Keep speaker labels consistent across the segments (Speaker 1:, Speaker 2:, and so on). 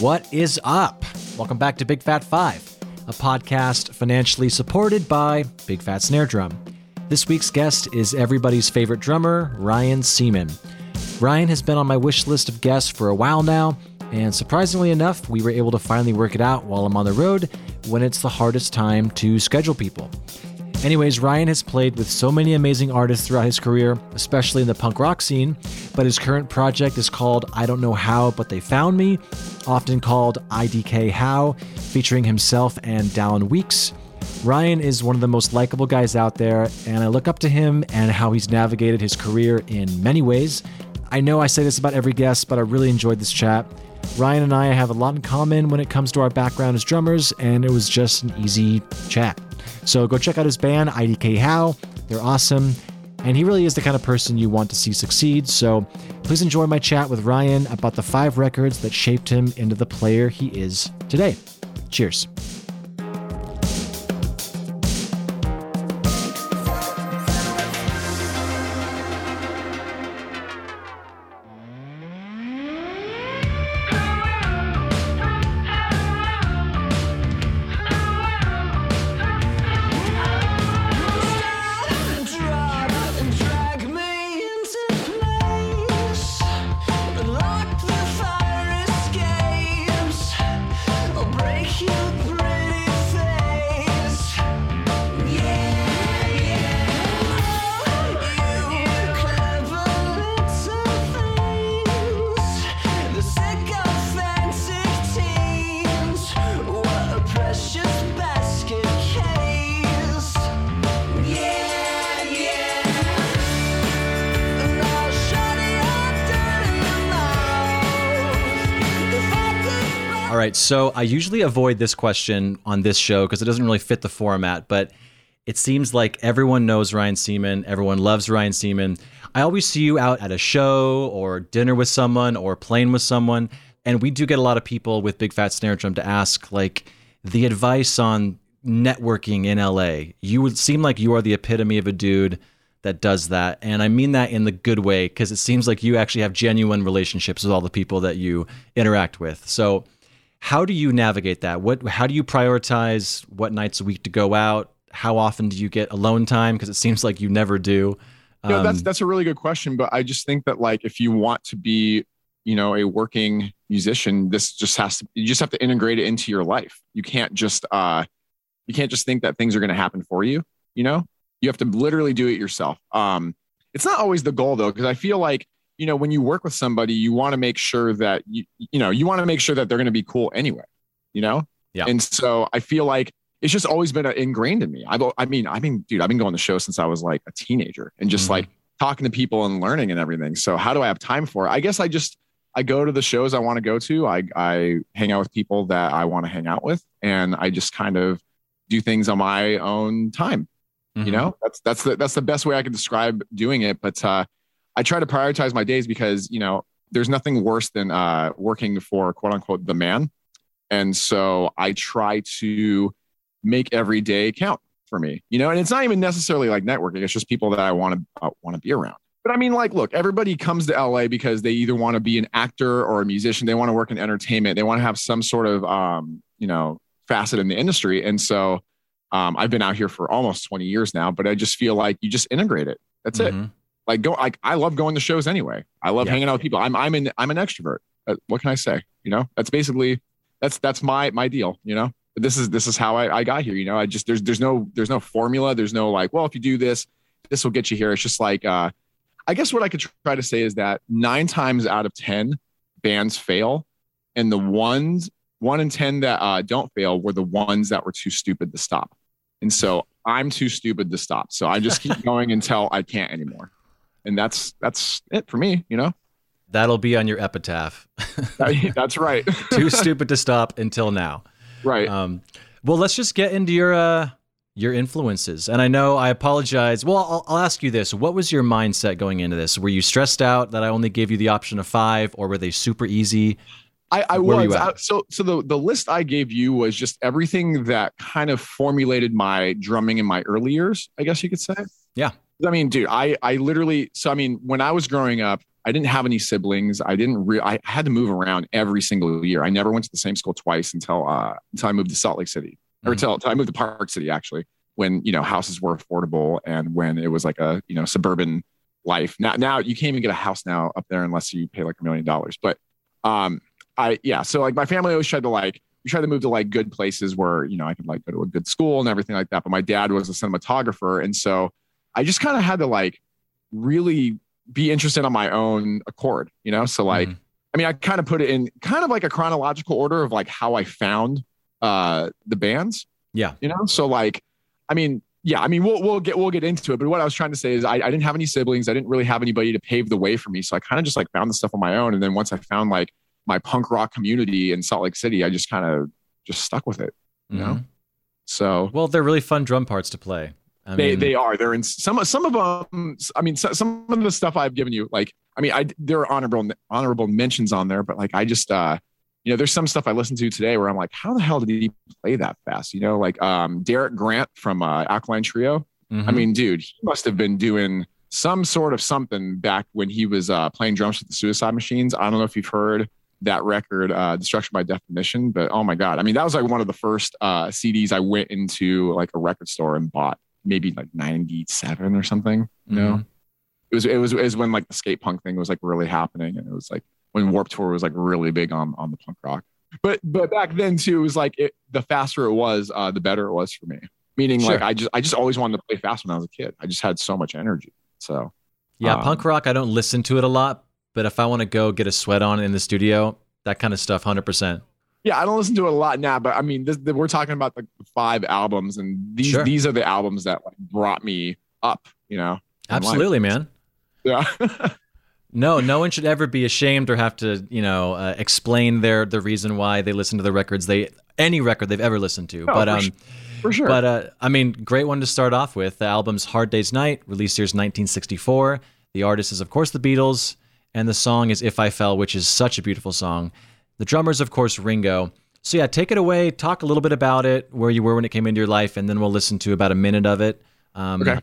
Speaker 1: What is up? Welcome back to Big Fat Five, a podcast financially supported by Big Fat Snare Drum. This week's guest is everybody's favorite drummer, Ryan Seaman. Ryan has been on my wish list of guests for a while now, and surprisingly enough, we were able to finally work it out while I'm on the road when it's the hardest time to schedule people. Anyways, Ryan has played with so many amazing artists throughout his career, especially in the punk rock scene, but his current project is called I Don't Know How, But They Found Me, often called IDK How, featuring himself and Dallon Weeks. Ryan is one of the most likable guys out there, and I look up to him and how he's navigated his career in many ways. I know I say this about every guest, but I really enjoyed this chat. Ryan and I have a lot in common when it comes to our background as drummers, and it was just an easy chat. So go check out his band, IDK How. They're awesome. And he really is the kind of person you want to see succeed. So please enjoy my chat with Ryan about the five records that shaped him into the player he is today. Cheers. So I usually avoid this question on this show because it doesn't really fit the format, but it seems like everyone knows Ryan Seaman, everyone loves Ryan Seaman. I always see you out at a show or dinner with someone or playing with someone, and we do get a lot of people with Big Fat Snare Drum to ask like the advice on networking in LA. You would seem like you are the epitome of a dude that does that. And I mean that in the good way because it seems like you actually have genuine relationships with all the people that you interact with. So, how do you navigate that? What how do you prioritize what nights a week to go out? How often do you get alone time because it seems like you never do.
Speaker 2: Um, you that's that's a really good question, but I just think that like if you want to be, you know, a working musician, this just has to you just have to integrate it into your life. You can't just uh you can't just think that things are going to happen for you, you know? You have to literally do it yourself. Um it's not always the goal though because I feel like you know, when you work with somebody, you want to make sure that you, you know, you want to make sure that they're going to be cool anyway, you know?
Speaker 1: Yeah.
Speaker 2: And so I feel like it's just always been ingrained in me. I've, I mean, I mean, dude, I've been going to shows since I was like a teenager and just mm-hmm. like talking to people and learning and everything. So how do I have time for it? I guess I just, I go to the shows I want to go to. I, I hang out with people that I want to hang out with. And I just kind of do things on my own time. Mm-hmm. You know, that's, that's the, that's the best way I can describe doing it. But, uh, I try to prioritize my days because, you know, there's nothing worse than uh, working for quote unquote the man. And so I try to make every day count for me, you know, and it's not even necessarily like networking. It's just people that I want to uh, want to be around. But I mean, like, look, everybody comes to LA because they either want to be an actor or a musician. They want to work in entertainment. They want to have some sort of, um, you know, facet in the industry. And so um, I've been out here for almost 20 years now, but I just feel like you just integrate it. That's mm-hmm. it like go like I love going to shows anyway. I love yeah. hanging out with people. I'm I'm an I'm an extrovert. Uh, what can I say? You know, that's basically that's that's my my deal. You know, this is this is how I, I got here. You know, I just there's there's no there's no formula. There's no like, well, if you do this, this will get you here. It's just like uh, I guess what I could try to say is that nine times out of ten bands fail, and the ones one in ten that uh, don't fail were the ones that were too stupid to stop. And so I'm too stupid to stop. So I just keep going until I can't anymore and that's that's it for me. You know.
Speaker 1: That'll be on your epitaph.
Speaker 2: that's right.
Speaker 1: Too stupid to stop until now.
Speaker 2: Right.
Speaker 1: Um, well, let's just get into your uh, your influences. And I know I apologize. Well, I'll, I'll, ask you this: What was your mindset going into this? Were you stressed out that I only gave you the option of five, or were they super easy?
Speaker 2: I, I was. I, so, so the the list I gave you was just everything that kind of formulated my drumming in my early years. I guess you could say.
Speaker 1: Yeah.
Speaker 2: I mean, dude, I I literally so I mean, when I was growing up, I didn't have any siblings. I didn't re- I had to move around every single year. I never went to the same school twice until uh until I moved to Salt Lake City. Or until, until I moved to Park City actually, when you know houses were affordable and when it was like a you know suburban life. Now now you can't even get a house now up there unless you pay like a million dollars. But um I yeah, so like my family always tried to like we tried to move to like good places where you know I could like go to a good school and everything like that. But my dad was a cinematographer, and so I just kind of had to like really be interested on my own accord, you know. So like,
Speaker 1: Mhm.
Speaker 2: I mean, I kind of put it in kind of like a chronological order of like how I found uh the bands,
Speaker 1: Yeah.
Speaker 2: you know. So like, I mean. Yeah, I mean, we'll we'll get we'll get into it, but what I was trying to say is I, I didn't have any siblings. I didn't really have anybody to pave the way for me, so I kind of just like found the stuff on my own. And then once I found like my punk rock community in Salt Lake City, I just kind of just stuck with it. You know?
Speaker 1: Mhm.
Speaker 2: So
Speaker 1: Well, they're really fun drum parts to play. I
Speaker 2: they
Speaker 1: mean,
Speaker 2: they are they're in some some of them. I mean, so, some of the stuff I've given you, like I mean, I there are honorable honorable mentions on there, but like I just uh, you know, there's some stuff I listened to today where I'm like, how the hell did he play that fast? You know, like um, Derek Grant from uh, Alkaline Trio. I
Speaker 1: mhm.
Speaker 2: mean, dude, he must have been doing some sort of something back when he was uh, playing drums with the Suicide Machines. I don't know if you've heard that record, uh, Destruction by Definition, but oh my god, I mean, that was like one of the first uh, CDs I went into like a record store and bought, maybe like '97 or something. You know,
Speaker 1: Mhm.
Speaker 2: it was it was it was when like the skate punk thing was like really happening, and it was like when Warped Tour was like really big on on the punk rock. But but back then too, it was like it, the faster it was, uh, the better it was for me. Meaning like I just I just always wanted to play fast when I was a kid. I just had so much energy. So
Speaker 1: yeah,
Speaker 2: um,
Speaker 1: punk rock. I don't listen to it a lot, but if I want to go get a sweat on in the studio, that kind of stuff, hundred percent.
Speaker 2: Yeah, I don't listen to it a lot now, but I mean, this, the, we're talking about the five albums, and these
Speaker 1: Sure.
Speaker 2: these are the albums that like brought me up. You know.
Speaker 1: Absolutely, man.
Speaker 2: Yeah.
Speaker 1: No, no one should ever be ashamed or have to, you know, uh, explain their the reason why they listen to the records they any record they've ever listened to.
Speaker 2: No,
Speaker 1: but um,
Speaker 2: for sure.
Speaker 1: but uh, I mean, great one to start off with. The album's Hard Day's Night, released year's 1964. The artist is of course the Beatles, and the song is If I Fell, which is such a beautiful song. The drummer's of course Ringo. So yeah, take it away. Talk a little bit about it, where you were when it came into your life, and then we'll listen to about a minute of it. Um,
Speaker 2: Okay.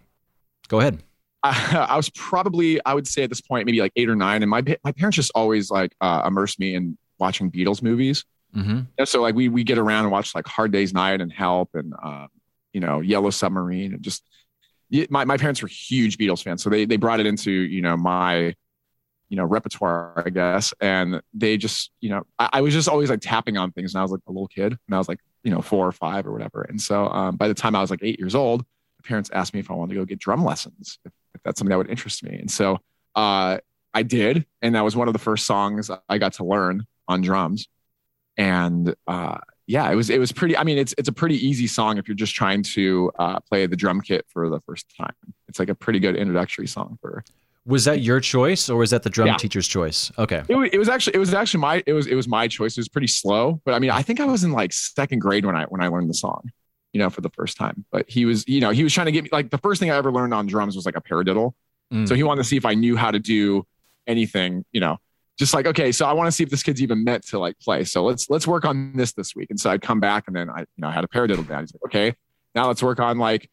Speaker 1: Go ahead.
Speaker 2: I, I was probably, I would say at this point, maybe like eight or nine. And my my parents just always like uh, immersed me in watching Beatles movies.
Speaker 1: hmm
Speaker 2: Yeah, so like we we get around and watch like Hard Day's Night and Help and um, you know Yellow Submarine and just my my parents were huge Beatles fans, so they they brought it into you know my you know repertoire, I guess, and they just you know I, I was just always like tapping on things, and I was like a little kid, and I was like you know four or five or whatever, and so um, by the time I was like eight years old, my parents asked me if I wanted to go get drum lessons, if, if that's something that would interest me, and so uh, I did, and that was one of the first songs I got to learn on drums and uh, yeah, it was it was pretty. I mean, it's it's a pretty easy song if you're just trying to uh, play the drum kit for the first time. It's like a pretty good introductory song for.
Speaker 1: Was that your choice, or was that the drum
Speaker 2: Yeah.
Speaker 1: teacher's choice? Okay.
Speaker 2: It was, it was actually it was actually my it was it was my choice. It was pretty slow, but I mean, I think I was in like second grade when I when I learned the song, you know, for the first time. But he was, you know, he was trying to get me like the first thing I ever learned on drums was like a paradiddle.
Speaker 1: Mm.
Speaker 2: So he wanted to see if I knew how to do anything, you know, just like, okay, so I want to see if this kid's even meant to like play. So let's, let's work on this this week. And so I'd come back and then I, you know, I had a paradiddle down. He's like, okay, now let's work on like,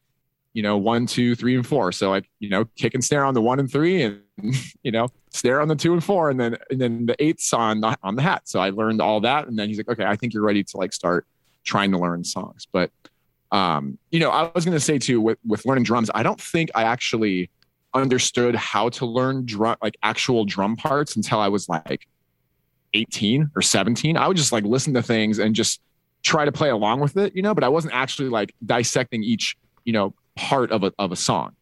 Speaker 2: you know, one, two, three, and four. So like, you know, kick and snare on the one and three and, you know, snare on the two and four. And then, and then the eighths on the, on the hat. So I learned all that. And then he's like, okay, I think you're ready to like start trying to learn songs. But, um, you know, I was to say too, with, with learning drums, I don't think I actually, understood how to learn drum like actual drum parts until I was like 18 or 17. I would just like listen to things and just try to play along with it, you know, but I wasn't actually like dissecting each, you know, part of a of a song.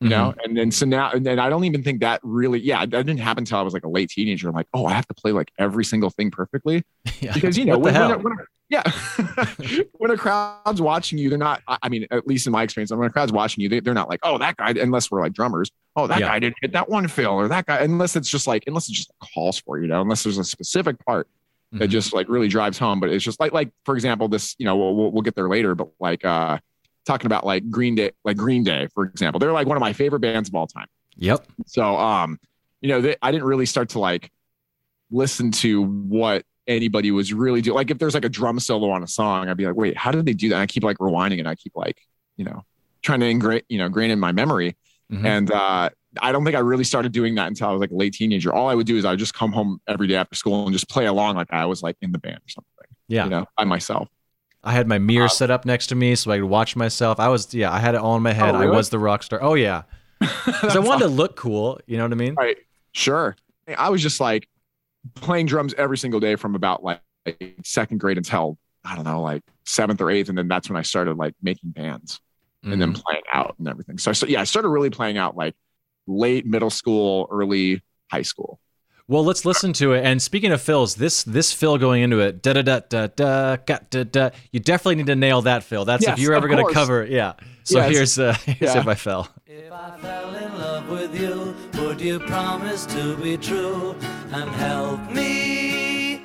Speaker 2: You know,
Speaker 1: Mm-hmm.
Speaker 2: and then so now, and then I don't even think that really, yeah, that didn't happen until I was like a late teenager. I'm like, oh, I have to play like every single thing perfectly
Speaker 1: Yeah.
Speaker 2: because you know when, when, when, yeah when a crowd's watching you they're not i mean at least in my experience when a crowd's watching you they, they're not like oh that guy unless we're like drummers oh that
Speaker 1: Yeah.
Speaker 2: guy didn't hit that one fill or that guy unless it's just like unless it just calls for you know unless there's a specific part that
Speaker 1: Mhm.
Speaker 2: just like really drives home but it's just like like for example this you know we'll, we'll, we'll get there later but like uh talking about like green day like green day for example they're like one of my favorite bands of all time
Speaker 1: Yep.
Speaker 2: so, um, you know, they, I didn't really start to like listen to what anybody was really doing. Like, if there's like a drum solo on a song, I'd be like, wait, how did they do that? And I keep like rewinding and I keep like, you know, trying to ingrain, you know, grain in my memory.
Speaker 1: Mhm.
Speaker 2: And uh, I don't think I really started doing that until I was like a late teenager. All I would do is I would just come home every day after school and just play along like I was like in the band or something.
Speaker 1: Yeah.
Speaker 2: You know, by myself.
Speaker 1: I had my mirror set up next to me so I could watch myself. I was yeah, I had it all in my head.
Speaker 2: Oh,
Speaker 1: I was the rock star. Oh yeah. Because I wanted to look cool. You know what I mean?
Speaker 2: Right. Sure. I was just like playing drums every single day from about like second grade until I don't know, like seventh or eighth. And then that's when I started like making bands and then
Speaker 1: Mhm.
Speaker 2: playing out and everything. So, so yeah, I started really playing out like late middle school, early high school.
Speaker 1: Well, let's listen to it. And speaking of fills, this this fill going into it, da da da da da ga, da da. You definitely need to nail that fill. That's if you're ever going to
Speaker 2: course.
Speaker 1: cover. Yeah. So
Speaker 2: Yes.
Speaker 1: here's uh, here's
Speaker 2: Yeah.
Speaker 1: if I fell.
Speaker 3: If I fell in love with you, would you promise to be true and help me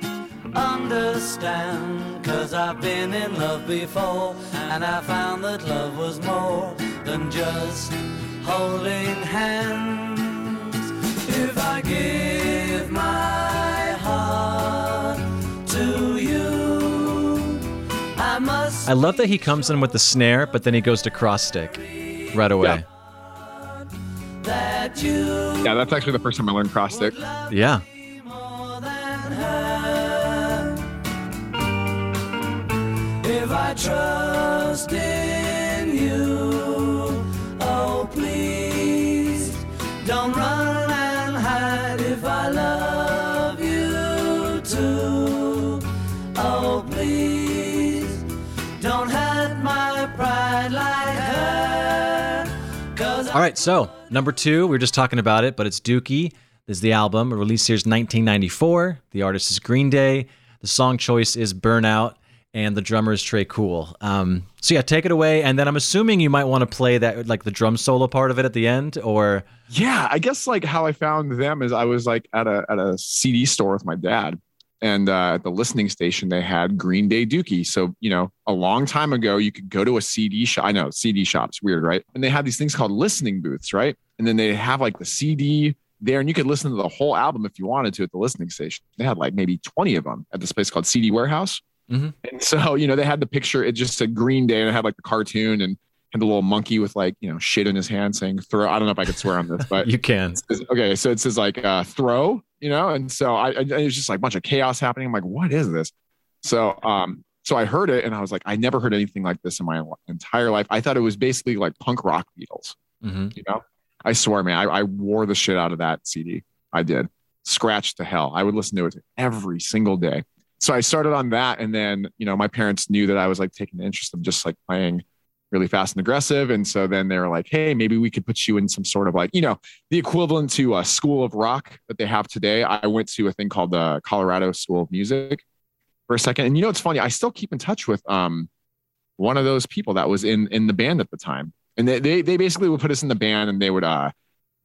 Speaker 3: understand? Cause I've been in love before and I found that love was more than just holding hands. If I give my heart to you, I must.
Speaker 1: I love that he comes in with the snare, but then he goes to cross stick right away.
Speaker 3: that you
Speaker 2: Yeah, that's actually the first time I learned cross stick.
Speaker 1: Yeah.
Speaker 3: more than her. If I trust in you,
Speaker 1: All right, so number two, we were just talking about it, but it's Dookie. This is the album. Released here's 1994. The artist is Green Day. The song choice is Burnout, and the drummer is Tré Cool. Um, so yeah, take it away, and then I'm assuming you might want to play that like the drum solo part of it at the end, or
Speaker 2: Yeah, I guess like how I found them is I was like at a at a CD store with my dad, and uh, at the listening station they had Green Day Dookie. So you know, a long time ago, you could go to a CD shop. I know CD shops weird, right? And they had these things called listening booths, right? And then they have like the CD there, and you could listen to the whole album if you wanted to at the listening station. They had like maybe twenty of them at this place called CD Warehouse.
Speaker 1: Mhm.
Speaker 2: And so you know, they had the picture. It just said Green Day, and it had like the cartoon and. And the little monkey with like you know shit in his hand saying throw. I don't know if I could swear on this, but
Speaker 1: you can.
Speaker 2: says- okay, so it says like uh, throw, you know, and so I, I it was just like a bunch of chaos happening. I'm like, what is this? So um, so I heard it and I was like, I never heard anything like this in my entire life. I thought it was basically like punk rock Beatles,
Speaker 1: hmm
Speaker 2: you know. I swear, man, I, I wore the shit out of that CD. I did, scratched to hell. I would listen to it every single day. So I started on that, and then you know my parents knew that I was like taking an interest of just like playing really fast and aggressive. And so then they were like, hey, maybe we could put you in some sort of like, you know, the equivalent to a school of rock that they have today. I went to a thing called the Colorado School of Music for a second. And you know, it's funny, I still keep in touch with um one of those people that was in in the band at the time. And they they, they basically would put us in the band and they would uh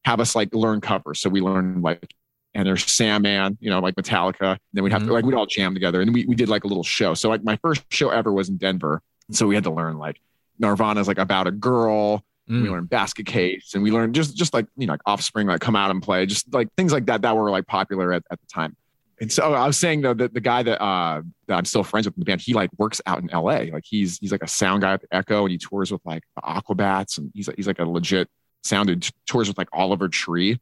Speaker 2: have us like learn covers. So we learned like Enter Sandman, you know, like Metallica. And then we'd have
Speaker 1: Mhm.
Speaker 2: to like we'd all jam together. And we, we did like a little show. So like my first show ever was in Denver. So we had to learn like Nirvana's like about a girl. We
Speaker 1: Mm.
Speaker 2: learned basket case and we learned just just like you know like offspring like come out and play just like things like that that were like popular at, at the time and so i was saying though that the guy that uh that i'm still friends with in the band he like works out in la like he's he's like a sound guy at the echo and he tours with like the aquabats and he's he's like a legit sounded tours with like oliver tree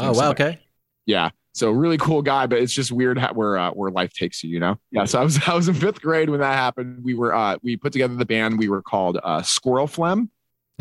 Speaker 1: Oh wow,
Speaker 2: like-
Speaker 1: okay.
Speaker 2: yeah so really cool guy but it's just weird how, where uh, where life takes you you know? Yeah so i was i was in fifth grade when that happened. We were uh we put together the band we were called uh squirrel phlegm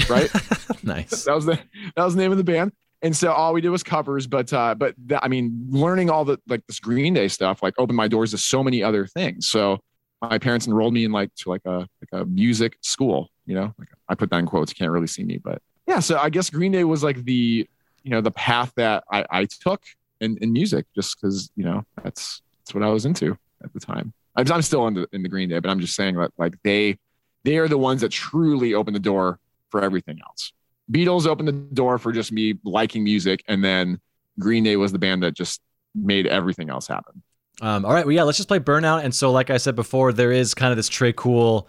Speaker 2: right?
Speaker 1: Nice.
Speaker 2: that was the that was the name of the band. And so all we did was covers but uh but that, i mean learning all the like this green day stuff like opened my doors to so many other things. So my parents enrolled me in like to like a like a music school you know? Like i put that in quotes you can't really see me but yeah so i guess green day was like the you know the path that i i took in in music just because you know that's that's what i was into at the time i'm, I'm still in the in the green day but i'm just saying that like they they are the ones that truly open the door for everything else Beatles opened the door for just me liking music, and then Green Day was the band that just made everything else happen.
Speaker 1: Um, all right, well, yeah, let's just play Burnout. And so, like I said before, there is kind of this Tré Cool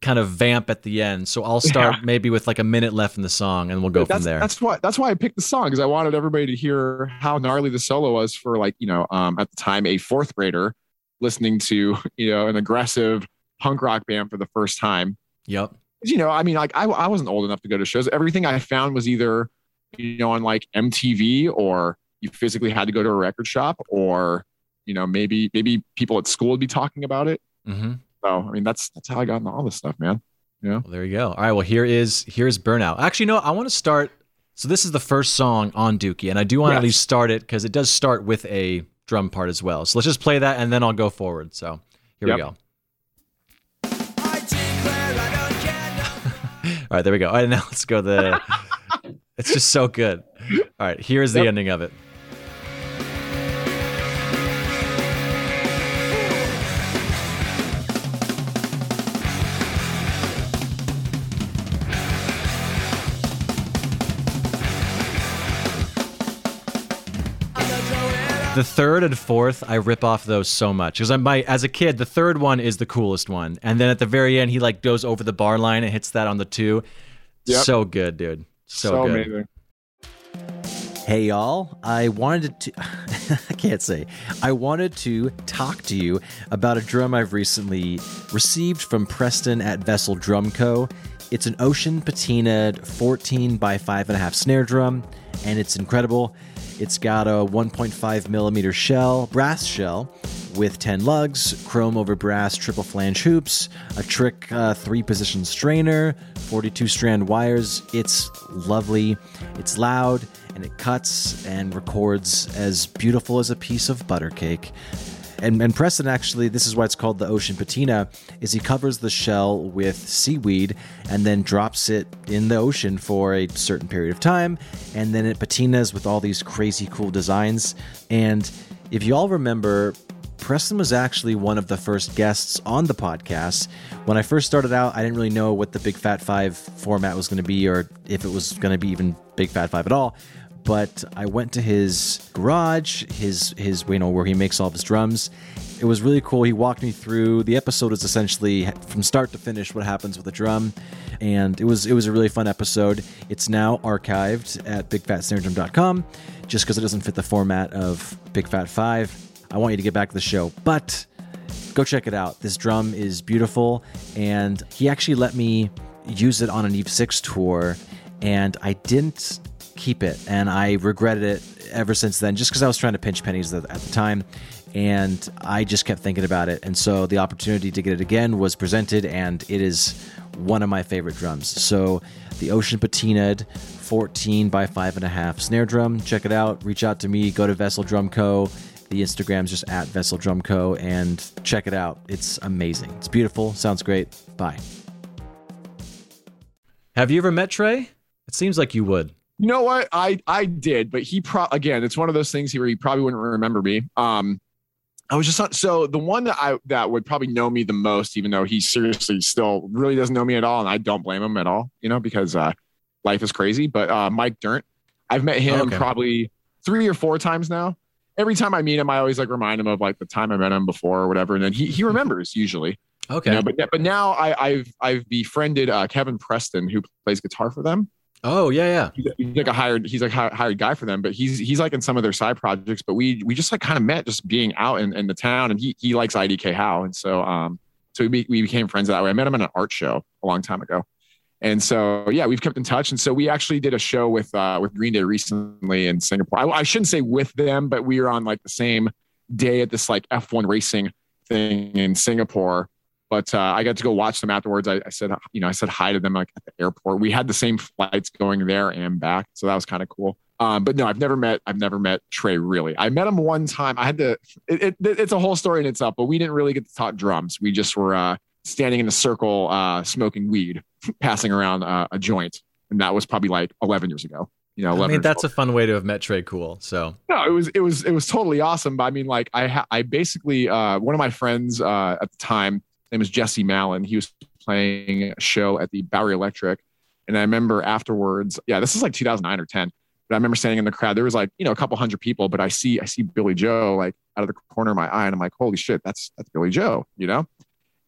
Speaker 1: kind of vamp at the end. So I'll start
Speaker 2: Yeah.
Speaker 1: maybe with like a minute left in the song, and we'll go
Speaker 2: that's,
Speaker 1: from there.
Speaker 2: That's why that's why I picked the song because I wanted everybody to hear how gnarly the solo was for like you know um, at the time a fourth grader listening to you know an aggressive punk rock band for the first time.
Speaker 1: Yep.
Speaker 2: you know, I mean, like I, I wasn't old enough to go to shows. Everything I found was either you know, on like MTV or you physically had to go to a record shop or, you know, maybe, maybe people at school would be talking about it.
Speaker 3: Mm-hmm.
Speaker 2: So, I mean, that's, that's how I got into all this stuff, man. Yeah.
Speaker 3: Well, there you go. All right. Well, here is here's Burnout. Actually, no, I want to start. So this is the first song on Dookie, and I do want to at least start it because it does start with a drum part as well. So let's just play that, and then I'll go forward. So here
Speaker 2: Yep.
Speaker 3: we go. All right, there we go. All right, now let's go the. it's just so good. All right, here's the
Speaker 2: Yep.
Speaker 3: ending of it. The third and fourth, I rip off those so much because I'm my as a kid. The third one is the coolest one, and then at the very end, he like goes over the bar line and hits that on the two.
Speaker 2: Yep.
Speaker 3: So good, dude. So,
Speaker 2: So,
Speaker 3: good.
Speaker 2: amazing.
Speaker 1: Hey y'all, I wanted to I can't say. I wanted to talk to you about a drum I've recently received from Preston at Vessel Drum Co. It's an ocean patinaed 14 by 5.5 snare drum, and it's incredible. It's got a 1.5 millimeter shell, brass shell, with 10 lugs, chrome over brass triple flange hoops, a trick uh, three position strainer, 42 strand wires. It's lovely, it's loud, and it cuts and records as beautiful as a piece of butter cake. And, and Preston actually, this is why it's called the ocean patina, is he covers the shell with seaweed and then drops it in the ocean for a certain period of time, and then it patinas with all these crazy cool designs. And if you all remember, Preston was actually one of the first guests on the podcast. When I first started out, I didn't really know what the Big Fat Five format was going to be, or if it was going to be even Big Fat Five at all but I went to his garage, his his you know where he makes all of his drums. It was really cool. He walked me through. The episode is essentially from start to finish what happens with a drum, and it was it was a really fun episode. It's now archived at bigfatsnaredrum.com, just because it doesn't fit the format of Big Fat Five. I want you to get back to the show, but go check it out. This drum is beautiful, and he actually let me use it on an Eve Six tour, and I didn't keep it, and I regretted it ever since then, just because I was trying to pinch pennies at the time, and I just kept thinking about it, and so the opportunity to get it again was presented, and it is one of my favorite drums. So the Ocean Patinaed 14 by five and a half snare drum. Check it out. Reach out to me. Go to Vessel Drum Co. The Instagram's just at Vessel Drum Co. and check it out. It's amazing. It's beautiful. Sounds great. Bye.
Speaker 3: Have you ever met Tré? It seems like you would.
Speaker 2: You know what? I I did, but he pro again, it's one of those things where he probably wouldn't remember me. Um I was just not so the one that I that would probably know me the most, even though he seriously still really doesn't know me at all, and I don't blame him at all, you know, because uh life is crazy. But uh Mike Dirnt, I've met him
Speaker 3: Okay.
Speaker 2: probably three or four times now. Every time I meet him, I always like remind him of like the time I met him before or whatever, and then he he remembers usually.
Speaker 3: Okay.
Speaker 2: You know, but but now I, I've I've befriended uh, Kevin Preston who plays guitar for them
Speaker 3: oh yeah, yeah.
Speaker 2: he's, he's like a hired he's like a hired guy for them but he's he's like in some of their side projects but we we just like kind of met just being out in, in the town and he he likes idk how and so um so we, we became friends that way. I met him at an art show a long time ago. And so yeah we've kept in touch and so we actually did a show with uh with green day recently in singapore. I, I shouldn't say with them but we were on like the same day at this like f1 racing thing in singapore but uh, I got to go watch them afterwards. I, I said, you know, I said hi to them like at the airport. We had the same flights going there and back, so that was kind of cool. Um, but no, I've never met, I've never met Tré really. I met him one time. I had to. It, it, it's a whole story in itself, but we didn't really get to talk drums. We just were uh, standing in a circle, uh, smoking weed, passing around uh, a joint, and that was probably like 11 years ago. You know,
Speaker 3: I mean, that's a fun way to have met Tré Cool. So
Speaker 2: No, it was it was it was totally awesome. But I mean, like I ha- I basically uh, one of my friends uh, at the time, name was Jesse Malin. He was playing a show at the Bowery Electric, and I remember afterwards. Yeah, this is like 2009 or 10. But I remember standing in the crowd. There was like you know a couple hundred people, but I see I see Billie Joe like out of the corner of my eye, and I'm like, holy shit, that's that's Billie Joe, you know.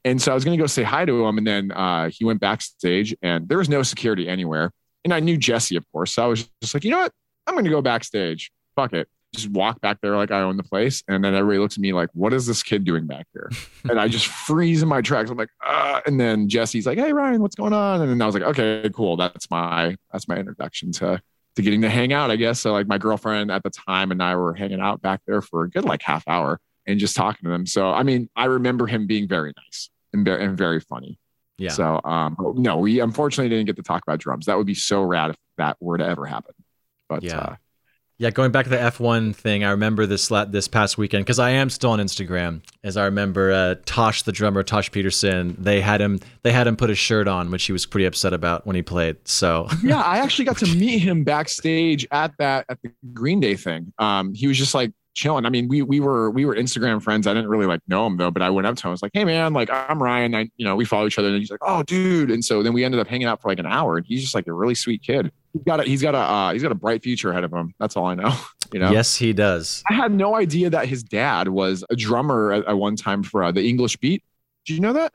Speaker 2: And so I was gonna go say hi to him, and then uh, he went backstage, and there was no security anywhere. And I knew Jesse, of course, so I was just like, you know what, I'm gonna go backstage. Fuck it just walk back there like I own the place. And then everybody looks at me like, what is this kid doing back here? and I just freeze in my tracks. I'm like, uh, and then Jesse's like, Hey Ryan, what's going on? And then I was like, okay, cool. That's my, that's my introduction to, to getting to hang out, I guess. So like my girlfriend at the time and I were hanging out back there for a good like half hour and just talking to them. So I mean, I remember him being very nice and, very, and very funny.
Speaker 1: Yeah.
Speaker 2: So um, no, we unfortunately didn't get to talk about drums. That would be so rad if that were to ever happen. But
Speaker 1: Yeah.
Speaker 2: uh,
Speaker 1: Yeah, going back to the F1 thing, I remember this this past weekend because I am still on Instagram. As I remember, uh, Tosh, the drummer, Tosh Peterson, they had him they had him put his shirt on, which he was pretty upset about when he played. So
Speaker 2: yeah, I actually got to meet him backstage at that at the Green Day thing. Um, he was just like chilling. I mean, we we were we were Instagram friends. I didn't really like know him though, but I went up to him. I was like, "Hey man, like I'm Ryan. I you know we follow each other." And he's like, "Oh dude," and so then we ended up hanging out for like an hour. And he's just like a really sweet kid. He's got a he's got a uh, he's got a bright future ahead of him. That's all I know. You know.
Speaker 1: yes, he does.
Speaker 2: I had no idea that his dad was a drummer at, at one time for uh, the English Beat. Did you know that?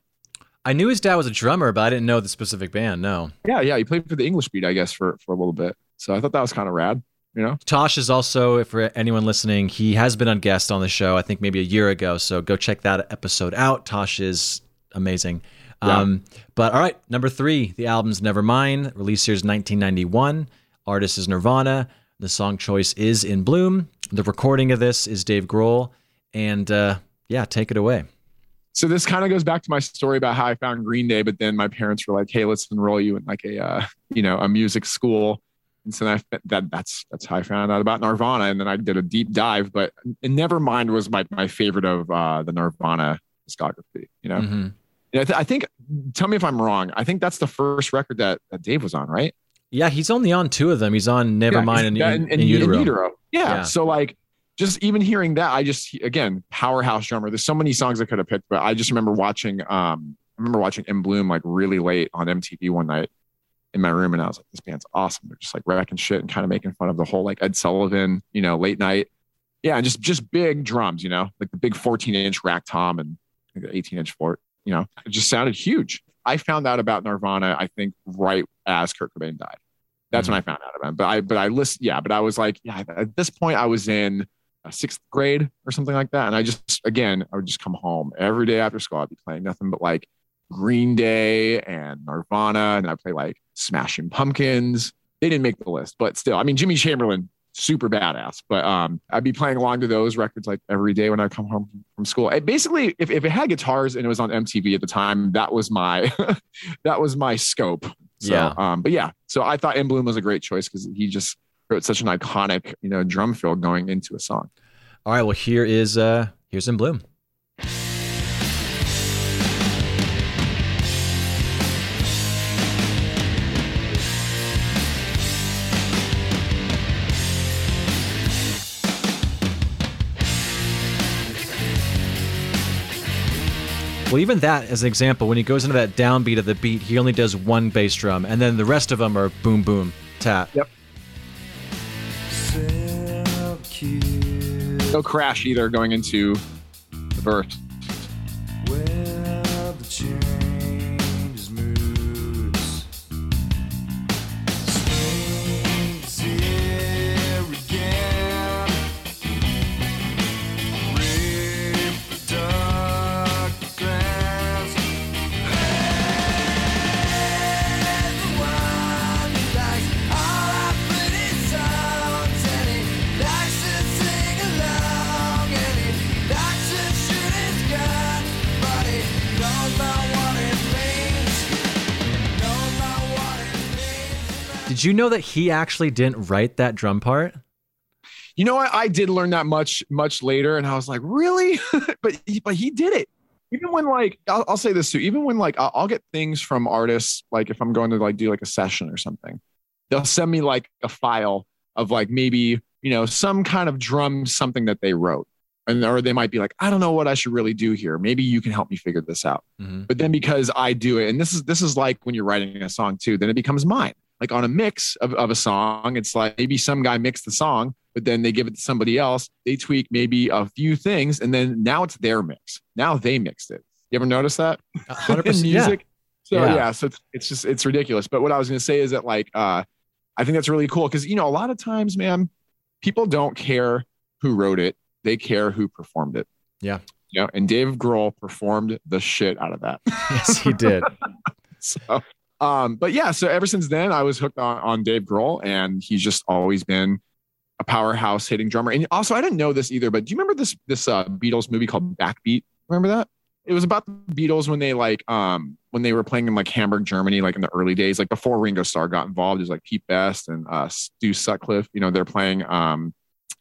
Speaker 1: I knew his dad was a drummer, but I didn't know the specific band. No.
Speaker 2: Yeah, yeah. He played for the English Beat, I guess, for for a little bit. So I thought that was kind of rad. You know.
Speaker 1: Tosh is also, if for anyone listening, he has been on guest on the show. I think maybe a year ago. So go check that episode out. Tosh is amazing.
Speaker 2: Yeah.
Speaker 1: Um, but all right, number three, the album's Nevermind, release year's 1991. Artist is Nirvana. The song choice is In Bloom. The recording of this is Dave Grohl. And uh, yeah, take it away.
Speaker 2: So this kind of goes back to my story about how I found Green Day, but then my parents were like, "Hey, let's enroll you in like a uh, you know a music school." And so I, that that's that's how I found out about Nirvana, and then I did a deep dive. But and Nevermind was my my favorite of uh, the Nirvana discography. You know,
Speaker 1: Mhm.
Speaker 2: I, th- I think. Tell me if I'm wrong. I think that's the first record that, that Dave was on, right?
Speaker 1: Yeah, he's only on two of them. He's on Nevermind and,
Speaker 2: Yeah,
Speaker 1: in,
Speaker 2: in
Speaker 1: in Utero.
Speaker 2: Utero. Yeah.
Speaker 1: Yeah.
Speaker 2: So like just even hearing that, I just again powerhouse drummer. There's so many songs I could have picked, but I just remember watching. Um, I remember watching In Bloom like really late on MTV one night in my room, and I was like, "This band's awesome." They're just like wrecking shit and kind of making fun of the whole like Ed Sullivan, you know, late night. Yeah, and just just big drums, you know, like the big 14 inch rack tom and like the 18 inch floor. You know, it just sounded huge. I found out about Nirvana, I think, right as Kurt Cobain died. That's when I found out about him. But I, but I list, yeah. But I was like, yeah. At this point, I was in uh, sixth grade or something like that, and I just, again, I would just come home every day after school. I'd be playing nothing but like Green Day and Nirvana, and I play like Smashing Pumpkins. They didn't make the list, but still, I mean, Jimmy Chamberlin, super badass. But um, I'd be playing along to those records like every day when I come home from school. And basically, if, if it had guitars and it was on MTV at the time, that was my that was my scope. So,
Speaker 1: Yeah.
Speaker 2: Um, but yeah, so I thought In Bloom was a great choice because he just wrote such an iconic, you know, drum fill going into a song.
Speaker 1: All right, well here is uh here's In Bloom. Well, even that as an example, when he goes into that downbeat of the beat, he only does one bass drum, and then the rest of them are boom, boom, tap.
Speaker 2: Yep. No crash either going into the verse.
Speaker 1: Did you know that he actually didn't write that drum part?
Speaker 2: You know what? I did learn that much much later, and I was like, really? but he, but he did it. Even when like I'll, I'll say this too. Even when like I'll, I'll get things from artists, like if I'm going to like do like a session or something, they'll send me like a file of like maybe you know some kind of drum something that they wrote, and or they might be like, I don't know what I should really do here. Maybe you can help me figure this out.
Speaker 1: Mm-hmm.
Speaker 2: But then because I do it, and this is this is like when you're writing a song too, then it becomes mine. Like on a mix of, of a song, it's like maybe some guy mixed the song, but then they give it to somebody else. They tweak maybe a few things, and then now it's their mix. Now they mixed it. You ever notice that?
Speaker 1: hundred
Speaker 2: in
Speaker 1: percent. Yeah.
Speaker 2: music. So
Speaker 1: Yeah.
Speaker 2: yeah. so it's, it's just it's ridiculous. But what I was gonna say is that like uh I think that's really cool because you know a lot of times, man, people don't care who wrote it; they care who performed it.
Speaker 1: Yeah.
Speaker 2: You know, and Dave Grohl performed the shit out of that.
Speaker 1: Yes, he did.
Speaker 2: so Um, but yeah, so ever since then, I was hooked on, on Dave Grohl, and he's just always been a powerhouse hitting drummer. And also, I didn't know this either, but do you remember this this uh, Beatles movie called Backbeat? Remember that? It was about the Beatles when they like um when they were playing in like Hamburg, Germany, like in the early days, like before Ringo Starr got involved. It was like Pete Best and uh, Stu Sutcliffe. You know, they're playing. Um,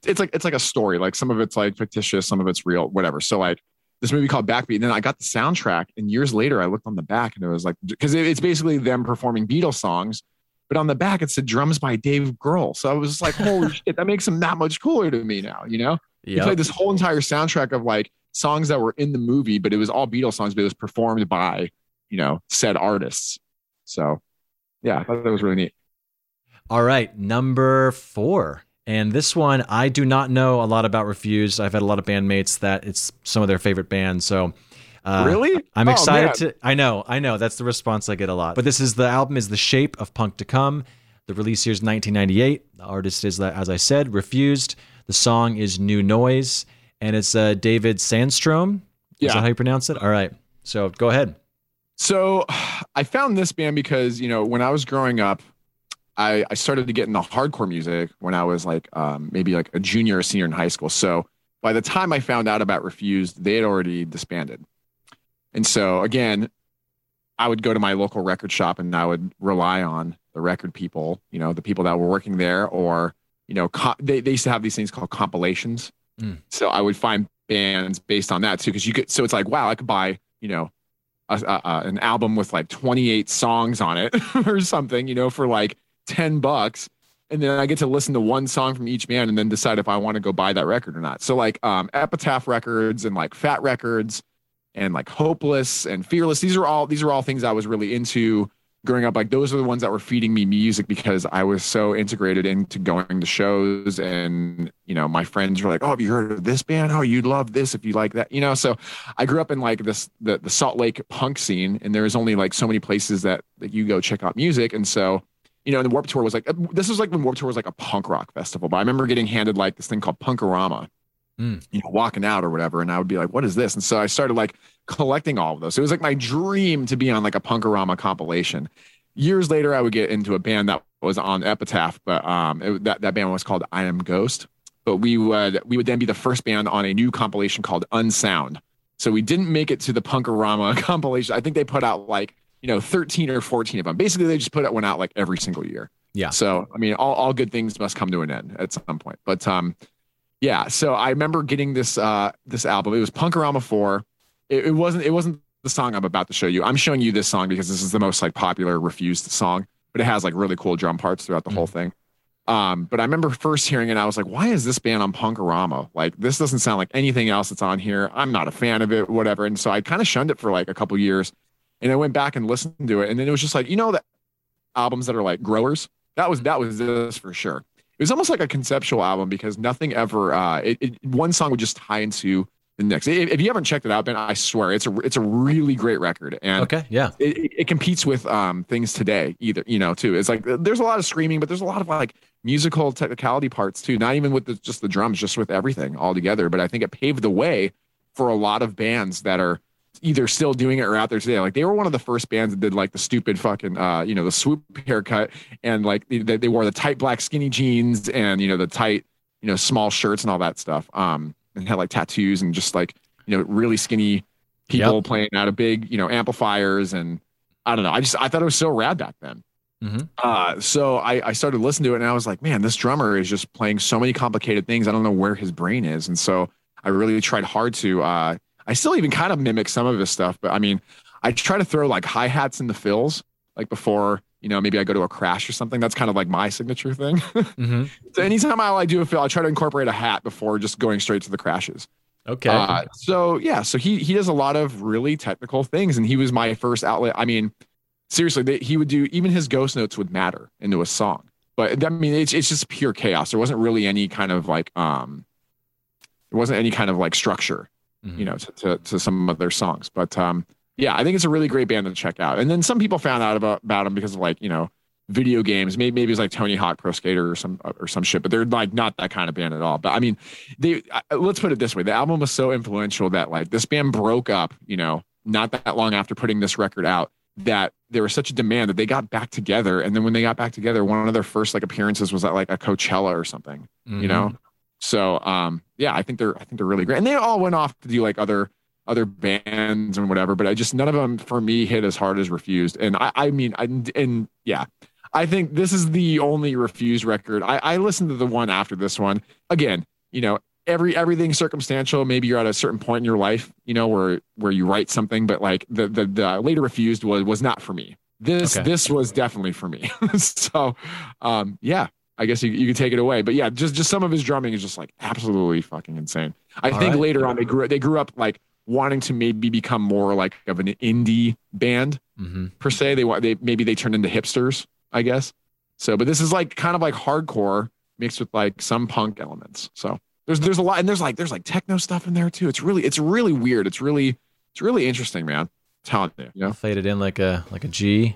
Speaker 2: it's like it's like a story. Like some of it's like fictitious, some of it's real, whatever. So like this movie called Backbeat. And then I got the soundtrack, and years later, I looked on the back, and it was like because it's basically them performing Beatles songs, but on the back it said drums by Dave Grohl. So I was just like, holy shit, that makes him that much cooler to me now. You know, he played this whole entire soundtrack of like songs that were in the movie, but it was all Beatles songs, but it was performed by you know said artists. So yeah, I thought that was really neat.
Speaker 1: All right, number four. And this one, I do not know a lot about Refused. I've had a lot of bandmates that it's some of their favorite bands. So, uh,
Speaker 2: really?
Speaker 1: I'm
Speaker 2: Oh,
Speaker 1: excited
Speaker 2: man.
Speaker 1: to. I know, I know. That's the response I get a lot. But this is the album is the shape of punk to come. The release year is 1998. The artist is, as I said, Refused. The song is New Noise, and it's uh, David Sandstrom. Is
Speaker 2: Yeah.
Speaker 1: that how you pronounce it? All right. So go ahead.
Speaker 2: So I found this band because, you know, when I was growing up, I, I started to get into hardcore music when I was like um, maybe like a junior or senior in high school. So by the time I found out about Refused, they had already disbanded. And so again, I would go to my local record shop and I would rely on the record people, you know, the people that were working there or, you know, co- they, they used to have these things called compilations.
Speaker 1: Mm.
Speaker 2: So I would find bands based on that too. Cause you could, so it's like, wow, I could buy, you know, a, a, a- an album with like 28 songs on it or something, you know, for like 10 bucks. And then I get to listen to one song from each band and then decide if I want to go buy that record or not. So like um, Epitaph Records and like Fat Records and like Hopeless and Fearless. These are all these are all things I was really into growing up. Like those are the ones that were feeding me music because I was so integrated into going to shows and you know my friends were like, "Oh, have you heard of this band? Oh, you'd love this if you like that." You know, so I grew up in like this the the Salt Lake punk scene, and there's only like so many places that that you go check out music, and so you know, and the Warped Tour was like this was like when Warped Tour was like a punk rock festival. But I remember getting handed like this thing called Punkorama,
Speaker 1: Mm.
Speaker 2: you know, walking out or whatever, and I would be like, "What is this?" And so I started like collecting all of those. It was like my dream to be on like a Punkorama compilation. Years later, I would get into a band that was on Epitaph, but um, it, that that band was called I Am Ghost. But we would we would then be the first band on a new compilation called Unsound. So we didn't make it to the Punkorama compilation. I think they put out like you know 13 or 14 of them. Basically, they just put one out like every single year.
Speaker 1: Yeah.
Speaker 2: So I mean, all, all good things must come to an end at some point. But um, yeah. So I remember getting this uh this album. It was Punkorama Four. It, it wasn't it wasn't the song I'm about to show you. I'm showing you this song because this is the most like popular refused song, but it has like really cool drum parts throughout the whole thing. Um, but I remember first hearing it, I was like, why is this band on Punkorama? Like, this doesn't sound like anything else that's on here. I'm not a fan of it, whatever. And so I kind of shunned it for like a couple years. And I went back and listened to it. And then it was just like, you know, the albums that are like growers. That was that was this for sure. It was almost like a conceptual album because nothing ever uh it, it one song would just tie into the next. If, if you haven't checked it out, Ben, I swear it's a it's a really great record. And
Speaker 1: Okay. Yeah.
Speaker 2: it, it- it competes with um things today either you know too it's like there's a lot of screaming but there's a lot of like musical technicality parts too not even with the, just the drums just with everything all together but i think it paved the way for a lot of bands that are either still doing it or out there today like they were one of the first bands that did like the stupid fucking uh you know the swoop haircut and like they, they wore the tight black skinny jeans and you know the tight you know small shirts and all that stuff um and had like tattoos and just like you know really skinny people
Speaker 1: Yep.
Speaker 2: playing out of big you know amplifiers and I don't know. I just I thought it was so rad back then.
Speaker 1: Mhm.
Speaker 2: Uh, so I, I started listening to it and I was like, man, this drummer is just playing so many complicated things. I don't know where his brain is. And so I really tried hard to. Uh, I still even kind of mimic some of his stuff, but I mean, I try to throw like hi hats in the fills, like before you know maybe I go to a crash or something. That's kind of like my signature thing.
Speaker 1: hmm
Speaker 2: so anytime I like do a fill, I try to incorporate a hat before just going straight to the crashes.
Speaker 1: Okay.
Speaker 2: Uh, so yeah, so he he does a lot of really technical things, and he was my first outlet. I mean, seriously, they, he would do even his ghost notes would matter into a song. But I mean, it's it's just pure chaos. There wasn't really any kind of like um, there wasn't any kind of like structure,
Speaker 1: Mhm.
Speaker 2: you know, to, to to some of their songs. But um, yeah, I think it's a really great band to check out. And then some people found out about about him because of like you know video games. Maybe maybe it's like Tony Hawk Pro Skater or some or some shit. But they're like not that kind of band at all. But I mean, they uh, let's put it this way: the album was so influential that like this band broke up. You know, not that long after putting this record out. that there was such a demand that they got back together. And then when they got back together, one of their first like appearances was at like a Coachella or something, you know? So um yeah, I think they're I think they're really great. And they all went off to do like other other bands and whatever, but I just none of them for me hit as hard as Refused. And I I mean I and yeah, I think this is the only Refused record. I I listened to the one after this one. Again, you know, every everything's circumstantial. Maybe you're at a certain point in your life, you know, where where you write something, but like the the, the later Refused was was not for me. This
Speaker 1: Okay.
Speaker 2: this was definitely for me. so um yeah, I guess you, you could take it away. But yeah, just just some of his drumming is just like absolutely fucking insane. I
Speaker 1: All
Speaker 2: think
Speaker 1: right.
Speaker 2: later on they grew they grew up like wanting to maybe become more like of an indie band
Speaker 1: hmm
Speaker 2: per se. They want they maybe they turned into hipsters, I guess. So, but this is like kind of like hardcore mixed with like some punk elements. So there's there's a lot and there's like there's like techno stuff in there too. It's really it's really weird. It's really it's really interesting, man. I'm telling you, you know.
Speaker 1: Fade it in like a like a G.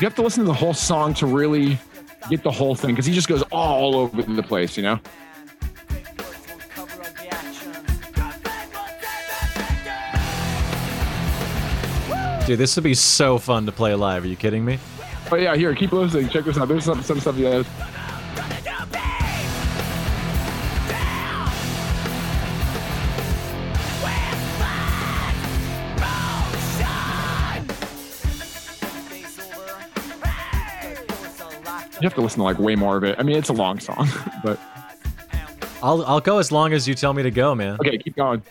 Speaker 2: You have to listen to the whole song to really get the whole thing because he just goes all over the place, you know.
Speaker 1: Dude, this would be so fun to play live. Are you kidding me?
Speaker 2: But yeah, here, keep listening. Check this out. There's some some stuff. Yeah, you have to listen to like way more of it. I mean, it's a long song, but
Speaker 1: I'll I'll go as long as you tell me to go, man.
Speaker 2: okay, keep going.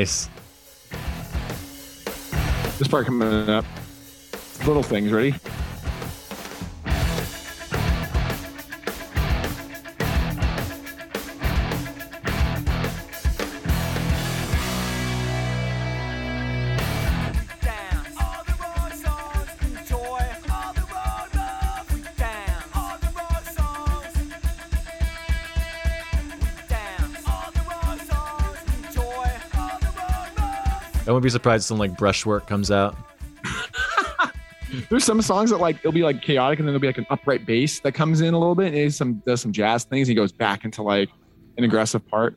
Speaker 1: Nice.
Speaker 2: This part coming up. Little things. Ready?
Speaker 1: I wouldn't be surprised if some like brushwork comes out.
Speaker 2: There's some songs that like it'll be like chaotic, and then there'll be like an upright bass that comes in a little bit, and he some does some jazz things. He goes back into like an aggressive part.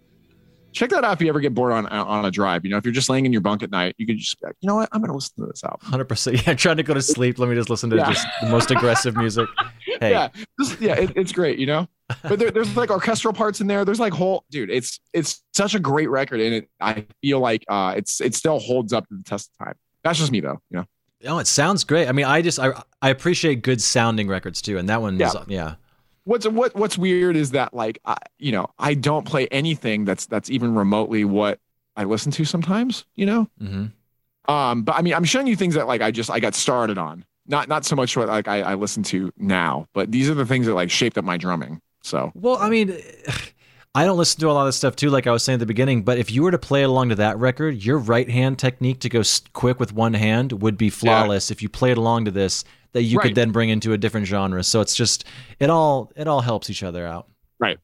Speaker 2: Check that out if you ever get bored on on a drive. You know, if you're just laying in your bunk at night, you can just be like, you know what, I'm gonna listen to this album.
Speaker 1: Hundred percent. Yeah, trying to go to sleep. Let me just listen to
Speaker 2: Yeah.
Speaker 1: just the most aggressive music. Hey,
Speaker 2: Yeah, this, yeah, it, it's great. You know, but there, there's like orchestral parts in there. There's like whole dude. It's it's such a great record, and it I feel like uh it's it still holds up to the test of time. That's just me though. You know.
Speaker 1: oh, it sounds great. I mean, I just I I appreciate good sounding records too, and that one,
Speaker 2: Yeah.
Speaker 1: is, yeah.
Speaker 2: what's what what's weird is that like I, you know I don't play anything that's that's even remotely what I listen to sometimes you know
Speaker 1: hmm
Speaker 2: um but I mean I'm showing you things that like I just I got started on not not so much what like I, I listen to now but these are the things that like shaped up my drumming so
Speaker 1: Well, I mean, I don't listen to a lot of stuff too, like I was saying at the beginning. But if you were to play along to that record, your right hand technique to go quick with one hand would be flawless. If you played along to this, that you
Speaker 2: Right.
Speaker 1: could then bring into a different genre. So it's just it all it all helps each other out.
Speaker 2: Right.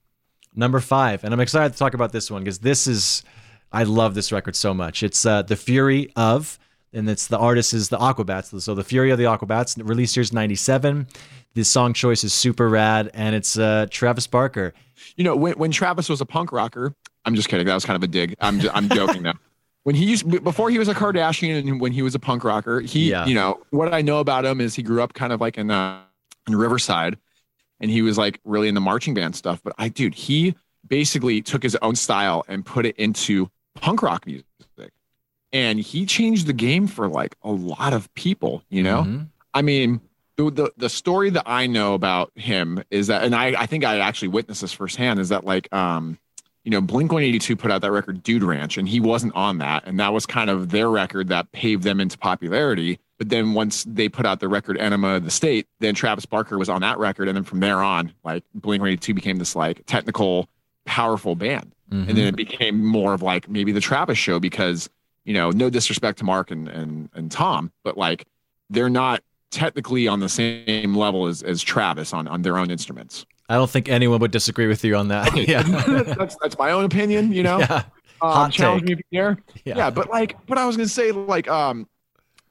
Speaker 1: Number five, and I'm excited to talk about this one because this is I love this record so much. It's uh, the Fury of, and it's the artist is the Aquabats. So the Fury of the Aquabats, released year's '97. The song choice is super rad, and it's uh, Travis Barker.
Speaker 2: you know when when Travis was a punk rocker I'm just kidding that was kind of a dig I'm just, I'm joking now when he used before he was a Kardashian and when he was a punk rocker, he
Speaker 4: Yeah.
Speaker 2: you know what I know about him is he grew up kind of like in uh, in Riverside, and he was like really in the marching band stuff. But I dude, he basically took his own style and put it into punk rock music, and he changed the game for like a lot of people. You know,
Speaker 4: Mhm.
Speaker 2: I mean. The, the, the story that I know about him is that, and I, I think I actually witnessed this firsthand, is that like, um, you know, Blink 182 put out that record Dude Ranch, and he wasn't on that. And that was kind of their record that paved them into popularity. But then once they put out the record Enema of the State, then Travis Barker was on that record. And then from there on, like Blink 182 became this like technical, powerful band.
Speaker 4: Mhm.
Speaker 2: And then it became more of like maybe the Travis show because, you know, no disrespect to Mark and, and, and Tom, but like they're not technically on the same level as, as Travis on, on their own instruments.
Speaker 1: I don't think anyone would disagree with you on that. yeah.
Speaker 2: that's, that's my own opinion, you know?
Speaker 1: yeah.
Speaker 2: um, challenge
Speaker 1: take.
Speaker 2: me there.
Speaker 1: Yeah.
Speaker 2: Yeah. but like, but I was gonna say, like, um,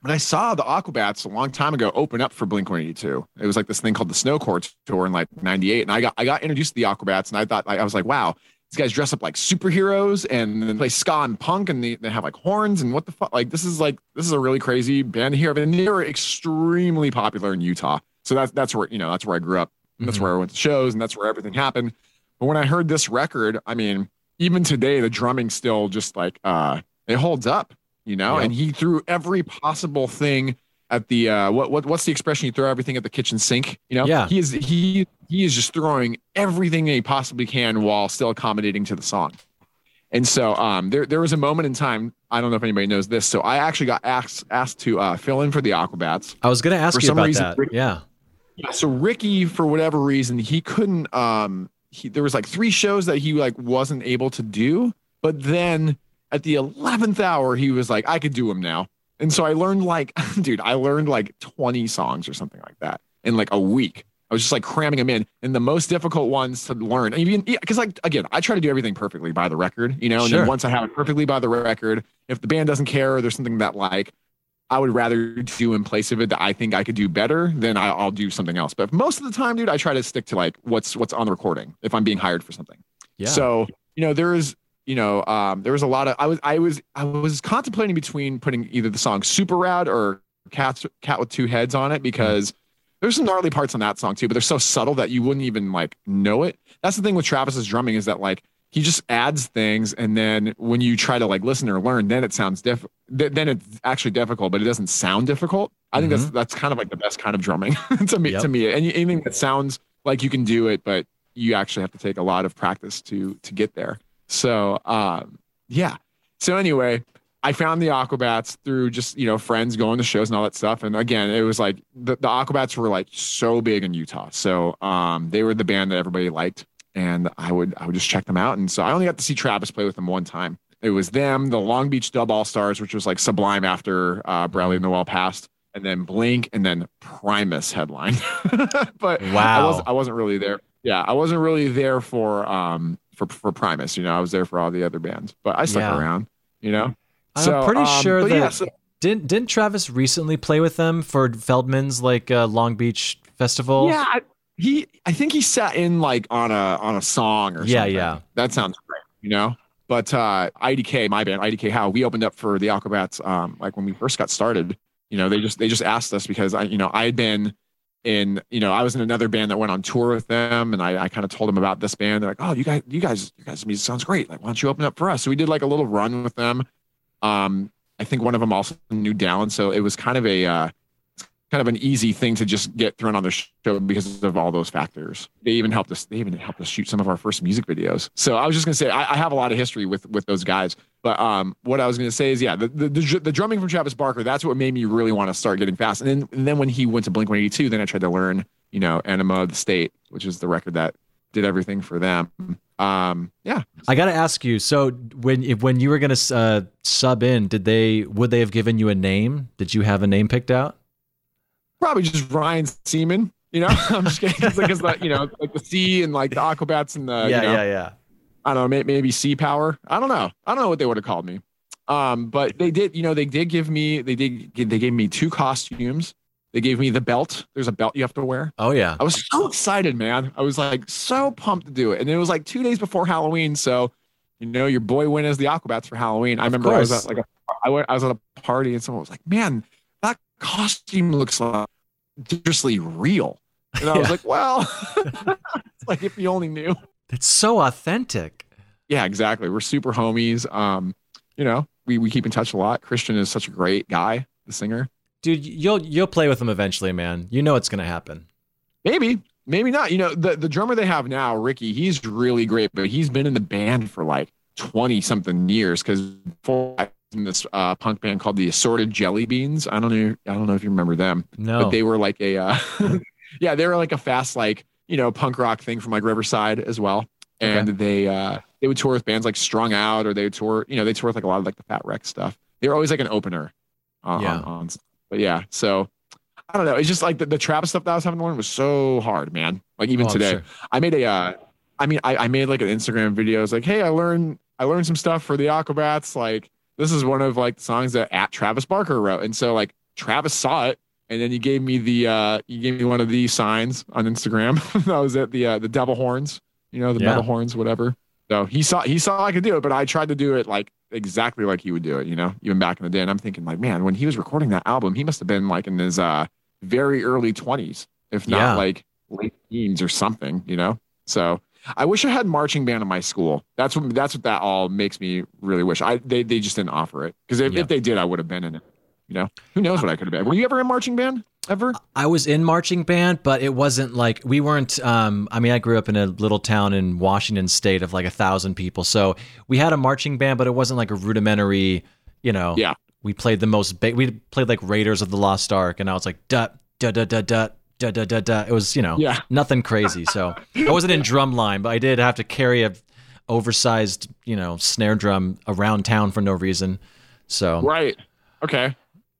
Speaker 2: when I saw the Aquabats a long time ago open up for Blink 182, it was like this thing called the Snowcore tour in like '98, and I got I got introduced to the Aquabats, and I thought like, I was like, wow, these guys dress up like superheroes and then play ska and punk, and they, they have like horns and what the fuck, like this is like this is a really crazy band here, and they were extremely popular in Utah, so that's that's where you know that's where I grew up, that's
Speaker 1: Mhm.
Speaker 2: where I went to shows, and that's where everything happened. But when I heard this record, I mean, even today, the drumming still just like uh it holds up, you know.
Speaker 1: Yep.
Speaker 2: And he threw every possible thing at the uh what what what's the expression? You throw everything at the kitchen sink, you know?
Speaker 1: Yeah.
Speaker 2: He is he he is just throwing everything he possibly can while still accommodating to the song. And so um there there was a moment in time, I don't know if anybody knows this. So I actually got asked asked to uh fill in for the Aquabats.
Speaker 1: I was going to ask
Speaker 2: For
Speaker 1: you
Speaker 2: some
Speaker 1: about
Speaker 2: reason,
Speaker 1: that. Yeah.
Speaker 2: Yeah, so Ricky, for whatever reason, he couldn't. Um, he there was like three shows that he like wasn't able to do, but then at the eleventh hour, he was like, I could do them now. And so I learned like, dude, I learned like twenty songs or something like that in like a week. I was just like cramming them in, and the most difficult ones to learn. Even because like again, I try to do everything perfectly by the record, you know. And
Speaker 1: Sure.
Speaker 2: then once I have it perfectly by the record, if the band doesn't care or there's something that like I would rather do in place of it that I think I could do better, then I, I'll do something else. But most of the time, dude, I try to stick to like what's what's on the recording if I'm being hired for something.
Speaker 1: Yeah.
Speaker 2: So you know, there is you know, um, there was a lot of I was I was I was contemplating between putting either the song Super Rad or Cat Cat with Two Heads on it because there's some gnarly parts on that song too, but they're so subtle that you wouldn't even like know it. That's the thing with Travis's drumming is that like he just adds things and then when you try to like listen or learn then it sounds diff th- then it's actually difficult but it doesn't sound difficult. I think that's that's kind of like the best kind of drumming to me
Speaker 1: Yep.
Speaker 2: to me. And anything that sounds like you can do it but you actually have to take a lot of practice to to get there so um yeah so anyway I found the Aquabats through just you know friends going to shows and all that stuff. And again, it was like the, the Aquabats were like so big in Utah, so um, they were the band that everybody liked, and I would I would just check them out. And so I only got to see Travis play with them one time. It was them, the Long Beach Dub All Stars, which was like Sublime after uh, Bradley Nowell passed, and then Blink, and then Primus headline. but I
Speaker 1: Wow.
Speaker 2: wasn't I wasn't really there. Yeah, I wasn't really there for um for for Primus. You know, I was there for all the other bands, but I stuck
Speaker 1: Yeah.
Speaker 2: around. You know.
Speaker 1: I'm pretty sure that
Speaker 2: yeah, so-
Speaker 1: didn't didn't Travis recently play with them for Feldmann's like uh, Long Beach festival?
Speaker 2: yeah, I, he. I think he sat in like on a on a song or
Speaker 1: Yeah,
Speaker 2: something.
Speaker 1: yeah.
Speaker 2: That sounds great. You know. But uh, IDK, my band, IDK How, we opened up for the Aquabats. Um, like when we first got started, you know, they just they just asked us because I, you know, I had been in, you know, I was in another band that went on tour with them, and I, I kind of told them about this band. They're like, "Oh, you guys, you guys, you guys' music sounds great. Like, why don't you open up for us?" So we did like a little run with them. Um, I think one of them also knew Dallon, so it was kind of a uh, kind of an easy thing to just get thrown on the show because of all those factors. They even helped us. They even helped us shoot some of our first music videos. So I was just gonna say I, I have a lot of history with with those guys. But um, what I was gonna say is, yeah, the the, the, the drumming from Travis Barker. That's what made me really want to start getting fast. And then and then when he went to Blink One Eighty Two, then I tried to learn, you know, Enema of the State, which is the record that did everything for them. Um, yeah,
Speaker 1: I got to ask you. So when if, when you were gonna uh, sub in, did they would they have given you a name? Did you have a name picked out?
Speaker 2: probably just Ryan Seaman. You know, I'm just kidding. It's like, it's the, you know, like the sea and like the Aquabats and the, you know,
Speaker 1: yeah.
Speaker 2: I don't know, maybe sea power. I don't know. I don't know what they would have called me. Um, but they did, you know, they did give me, they did, they gave me two costumes. They gave me the belt. There's a belt you have to wear.
Speaker 1: Oh yeah.
Speaker 2: I was so excited, man. I was like so pumped to do it. And it was like two days before Halloween. So You know, your boy went as the Aquabats for Halloween. I remember I was at like a I went I was at a party and someone was like, "Man, that costume looks like dangerously real." And I was like, "Well, like if you only knew."
Speaker 1: It's so authentic.
Speaker 2: Yeah, exactly. We're super homies. Um, you know, we we keep in touch a lot. Christian is such a great guy, the singer.
Speaker 1: Dude, you'll you'll play with him eventually, man. You know it's gonna happen.
Speaker 2: Maybe, maybe not. You know, the the drummer they have now, Ricky, he's really great, but he's been in the band for like twenty something years. Because before I was in this uh, punk band called the Assorted Jelly Beans. I don't know. I don't know if you remember them,
Speaker 1: No.
Speaker 2: but they were like a, uh, yeah, they were like a fast like you know punk rock thing from like Riverside as well. And they uh they would tour with bands like Strung Out, or they would tour. You know, they tour with like a lot of like the Fat Wreck stuff. They were always like an opener. On,
Speaker 1: Yeah.
Speaker 2: on, on but yeah, so I don't know. It's just like the, the Travis stuff that I was having to learn was so hard, man. Like even
Speaker 1: Oh,
Speaker 2: today,
Speaker 1: sure.
Speaker 2: I made a. Uh, I mean, I, I made like an Instagram video. It's like, hey, I learned I learned some stuff for the Aquabats. Like this is one of like the songs that at Travis Barker wrote, and so like Travis saw it, and then he gave me the uh he gave me one of these signs on Instagram. that was it. The uh, the devil horns, you know, the
Speaker 1: Yeah.
Speaker 2: metal horns, whatever. So he saw he saw I could do it, but I tried to do it like exactly like he would do it, you know, even back in the day. And I'm thinking like, man, when he was recording that album, he must have been like in his uh very early 20s, if not
Speaker 1: Yeah.
Speaker 2: like late teens or something, you know. So I wish I had marching band in my school. That's what that's what that all makes me really wish. I they they just didn't offer it because if,
Speaker 1: Yeah.
Speaker 2: if they did, I would have been in it. You know, who knows what I could have been. Were you ever in marching band? Ever?
Speaker 1: I was in marching band, but it wasn't like we weren't. Um, I mean, I grew up in a little town in Washington State of like a thousand people, so we had a marching band, but it wasn't like a rudimentary. You know,
Speaker 2: yeah.
Speaker 1: We played the most. Ba- we played like Raiders of the Lost Ark, and I was like, duh duh duh duh duh da da da da. It was you know
Speaker 2: yeah.
Speaker 1: nothing crazy. So I wasn't in drum line, but I did have to carry a oversized you know snare drum around town for no reason. So
Speaker 2: right, okay.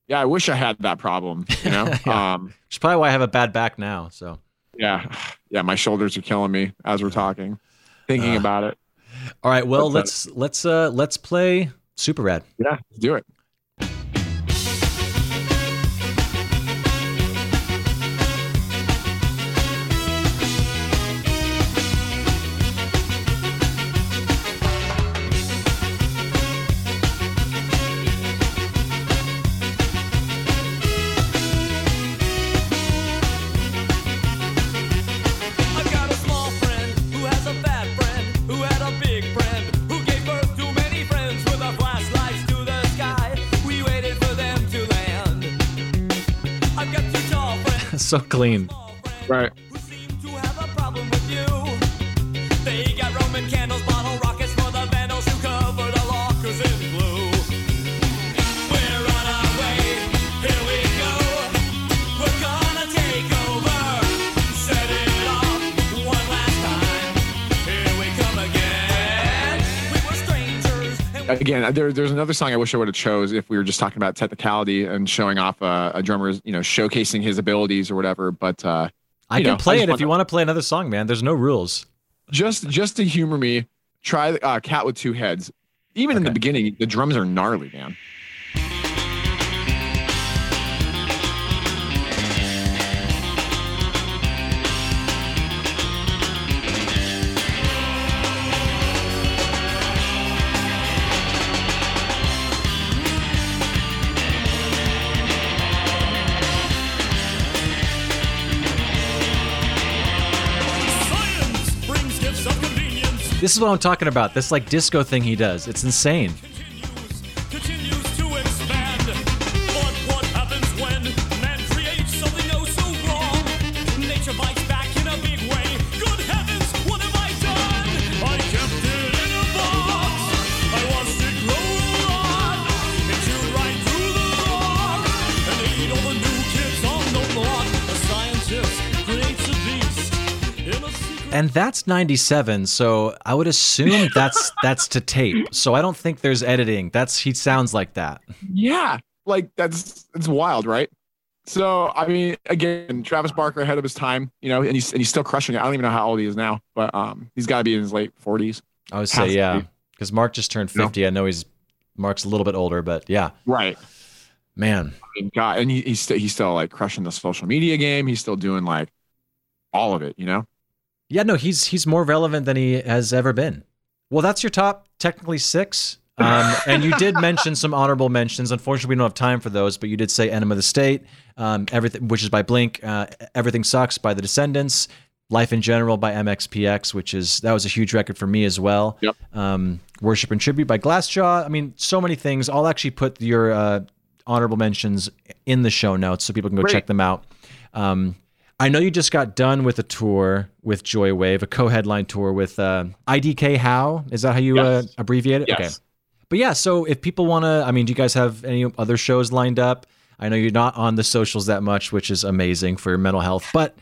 Speaker 2: Yeah, I wish I had that problem. You know.
Speaker 1: Yeah.
Speaker 2: Um.
Speaker 1: is probably why I have a bad back now. So.
Speaker 2: Yeah. Yeah. My shoulders are killing me as we're talking, thinking
Speaker 1: Uh.
Speaker 2: about it.
Speaker 1: All right, well,
Speaker 2: What's
Speaker 1: let's let's uh let's play Super Rad.
Speaker 2: Yeah. Let's do it.
Speaker 1: So clean.
Speaker 2: Right.
Speaker 3: Again
Speaker 2: there, there's another song i wish i would have chose if we were just talking about technicality and showing off a, a drummer's you know showcasing his abilities or whatever but uh
Speaker 1: I can
Speaker 2: know,
Speaker 1: play
Speaker 2: just
Speaker 1: it if
Speaker 2: want
Speaker 1: you want to play another song, man. There's no rules.
Speaker 2: just just to humor me try uh cat with two heads even in the beginning the drums are gnarly man
Speaker 1: This is what I'm talking about. This like disco thing he does. It's insane.
Speaker 3: And
Speaker 1: that's 97, so I would assume that's that's to tape. So I don't think there's editing. That's he sounds like that.
Speaker 2: yeah like that's it's wild right so i mean again travis barker ahead of his time you know and he's and he's still crushing it i don't even know how old he is now but um he's got to be in his late 40s
Speaker 1: I would say yeah, because Mark just turned
Speaker 2: No.
Speaker 1: 50. I know he's Mark's a little bit older, but yeah,
Speaker 2: right
Speaker 1: man.
Speaker 2: I mean, God, and he, he's still he's still like crushing the social media game. He's still doing like all of it, you know.
Speaker 1: Yeah, no, he's he's more relevant than he has ever been. Well, that's your top technically six. Um, and you did mention some honorable mentions. Unfortunately, we don't have time for those, but you did say "Enema of the State," um, everything, which is by Blink. Uh, "Everything Sucks" by The Descendents. "Life in General" by MXPX, which is that was a huge record for me as well.
Speaker 2: Yep.
Speaker 1: Um, "Worship and Tribute" by Glassjaw. I mean, so many things. I'll actually put your uh, honorable mentions in the show notes so people can go
Speaker 2: Great.
Speaker 1: check them out. Um, I know you just got done with a tour with Joywave, a co-headline tour with uh, IDK How. Is that how you uh, abbreviate it?
Speaker 2: Yes.
Speaker 1: Okay. But yeah, so if people want to, I mean, do you guys have any other shows lined up? I know you're not on the socials that much, which is amazing for your mental health. But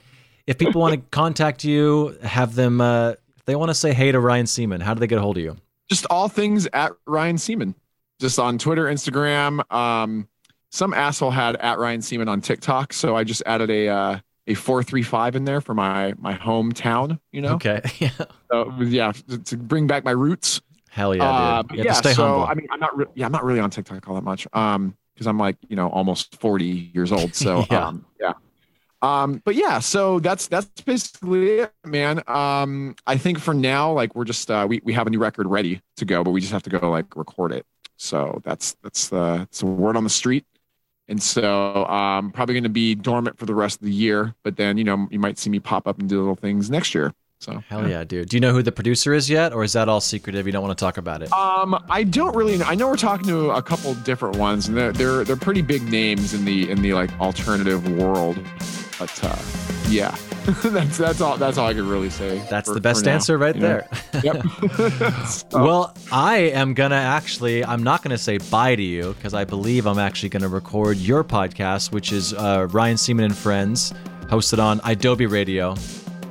Speaker 1: if people want to contact you, have them, uh, if they want to say hey to Ryan Seaman, how do they get a hold of you?
Speaker 2: just all things at Ryan Seaman, just on Twitter, Instagram. Um, some asshole had at Ryan Seaman on TikTok, so I just added a uh, a four three five in there for my my hometown. You know,
Speaker 1: Okay. yeah.
Speaker 2: so yeah, to, bring back my roots.
Speaker 1: Hell yeah,
Speaker 2: Uh,
Speaker 1: dude.
Speaker 2: yeah, so
Speaker 1: humble.
Speaker 2: I mean, I'm not re- yeah, I'm not really on TikTok all that much. Um, because I'm like you know almost 40 years old. So
Speaker 1: Yeah.
Speaker 2: um, yeah. Um, but yeah, so that's that's basically it, man. Um, I think for now, like we're just uh, we we have a new record ready to go, but we just have to go like record it. So that's that's the it's a word on the street. And so um probably going to be dormant for the rest of the year, but then you know you might see me pop up and do little things next year. So
Speaker 1: Hell yeah, dude. Do you know who the producer is yet, or is that all secretive? You don't want to talk about it?
Speaker 2: Um, I don't really. Know. I know we're talking to a couple different ones, and they're they're, they're pretty big names in the in the like alternative world. But uh, yeah, that's that's all that's all I could really say.
Speaker 1: That's
Speaker 2: for-
Speaker 1: the best
Speaker 2: for now,
Speaker 1: answer right
Speaker 2: you know?
Speaker 1: there.
Speaker 2: Yep. So,
Speaker 1: Well, I am gonna actually. I'm not gonna say bye to you because I believe I'm actually gonna record your podcast, which is uh, Ryan Seaman and Friends, hosted on Adobe Radio.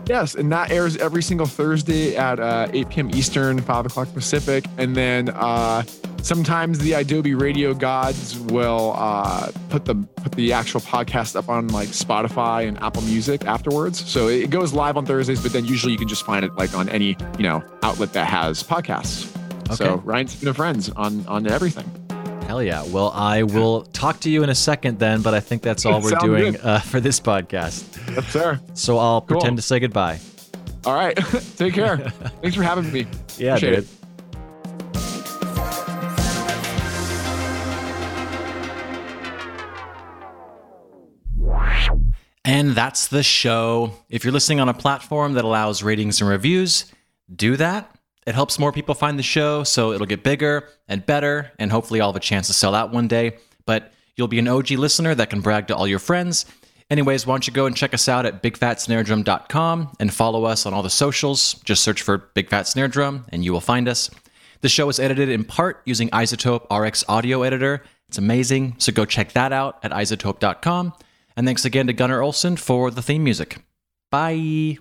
Speaker 2: yes, and that airs every single Thursday at uh, 8 p.m. Eastern, 5 o'clock Pacific, and then uh, sometimes the Adobe Radio gods will uh, put the put the actual podcast up on like Spotify and Apple Music afterwards. So it goes live on Thursdays, but then usually you can just find it like on any you know outlet that has podcasts. So
Speaker 1: Okay.
Speaker 2: Ryan Seaman and Friends on on everything.
Speaker 1: Hell yeah. Well, I will talk to you in a second then, but I think that's all we're doing uh, for this podcast.
Speaker 2: Yes, sir.
Speaker 1: So I'll
Speaker 2: Cool.
Speaker 1: pretend to say goodbye.
Speaker 2: All right. Take care. Thanks for having me.
Speaker 1: Yeah,
Speaker 2: Appreciate
Speaker 1: dude.
Speaker 2: it.
Speaker 1: And that's the show. If you're listening on a platform that allows ratings and reviews, do that. It helps more people find the show, so it'll get bigger and better, and hopefully I'll have a chance to sell out one day. But you'll be an OG listener that can brag to all your friends. Anyways, why don't you go and check us out at bigfatsnaredrum.com and follow us on all the socials. Just search for Big Fat Snare Drum and you will find us. The show is edited in part using iZotope RX Audio Editor. It's amazing, so go check that out at izotope.com. And thanks again to Gunnar Olson for the theme music. Bye.